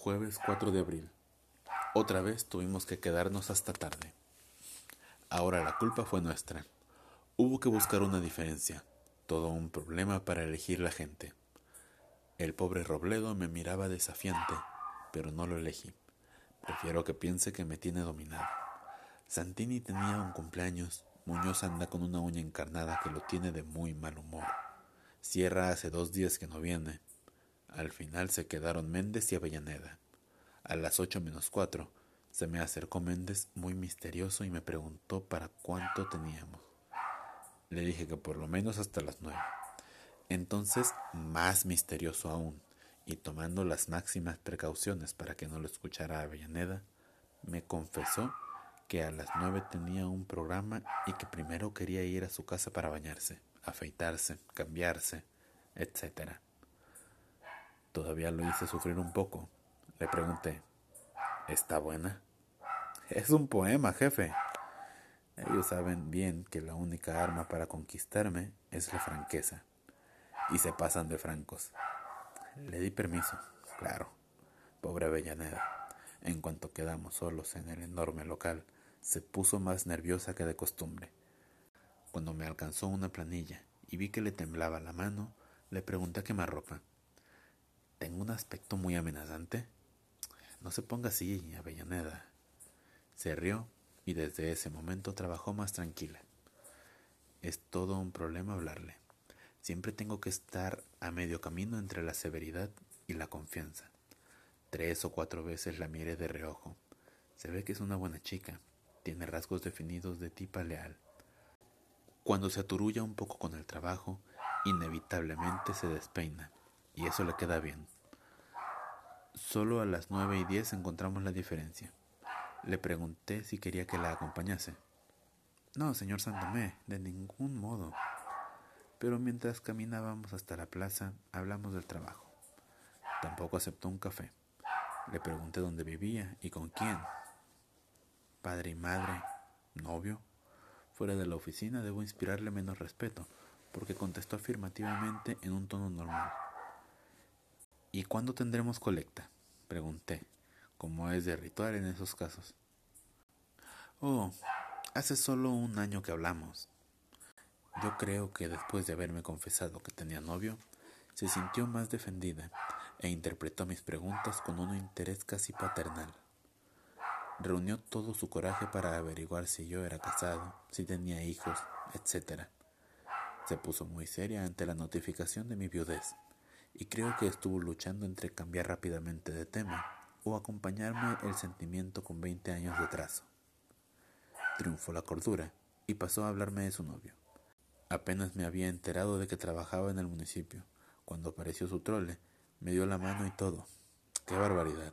Jueves 4 de abril. Otra vez tuvimos que quedarnos hasta tarde. Ahora la culpa fue nuestra. Hubo que buscar una diferencia. Todo un problema para elegir la gente. El pobre Robledo me miraba desafiante, pero no lo elegí. Prefiero que piense que me tiene dominado. Santini tenía un cumpleaños. Muñoz anda con una uña encarnada que lo tiene de muy mal humor. Sierra hace dos días que no viene. Al final se quedaron Méndez y Avellaneda. A las ocho menos cuatro se me acercó Méndez muy misterioso y me preguntó para cuánto teníamos. Le dije que por lo menos hasta las nueve. Entonces, más misterioso aún, y tomando las máximas precauciones para que no lo escuchara Avellaneda, me confesó que a las nueve tenía un programa y que primero quería ir a su casa para bañarse, afeitarse, cambiarse, etcétera. Todavía lo hice sufrir un poco. Le pregunté, ¿está buena? Es un poema, jefe. Ellos saben bien que la única arma para conquistarme es la franqueza. Y se pasan de francos. Le di permiso, claro. Pobre Avellaneda. En cuanto quedamos solos en el enorme local, se puso más nerviosa que de costumbre. Cuando me alcanzó una planilla y vi que le temblaba la mano, le pregunté qué más ropa. ¿Tengo un aspecto muy amenazante? No se ponga así, Avellaneda. Se rió y desde ese momento trabajó más tranquila. Es todo un problema hablarle. Siempre tengo que estar a medio camino entre la severidad y la confianza. Tres o cuatro veces la miré de reojo. Se ve que es una buena chica. Tiene rasgos definidos de tipa leal. Cuando se aturulla un poco con el trabajo, inevitablemente se despeina y eso le queda bien. Solo a las nueve y diez encontramos la diferencia. Le pregunté si quería que la acompañase. No, señor Santomé, de ningún modo. Pero mientras caminábamos hasta la plaza, hablamos del trabajo. Tampoco aceptó un café. Le pregunté dónde vivía y con quién. Padre y madre, novio. Fuera de la oficina debo inspirarle menos respeto, porque contestó afirmativamente en un tono normal. ¿Y cuándo tendremos colecta? Pregunté, como es de ritual en esos casos. Oh, hace solo un año que hablamos. Yo creo que después de haberme confesado que tenía novio, se sintió más defendida e interpretó mis preguntas con un interés casi paternal. Reunió todo su coraje para averiguar si yo era casado, si tenía hijos, etc. Se puso muy seria ante la notificación de mi viudez y creo que estuvo luchando entre cambiar rápidamente de tema o acompañarme el sentimiento con 20 años de trazo. Triunfó la cordura y pasó a hablarme de su novio. Apenas me había enterado de que trabajaba en el municipio. Cuando apareció su trole, me dio la mano y todo. ¡Qué barbaridad!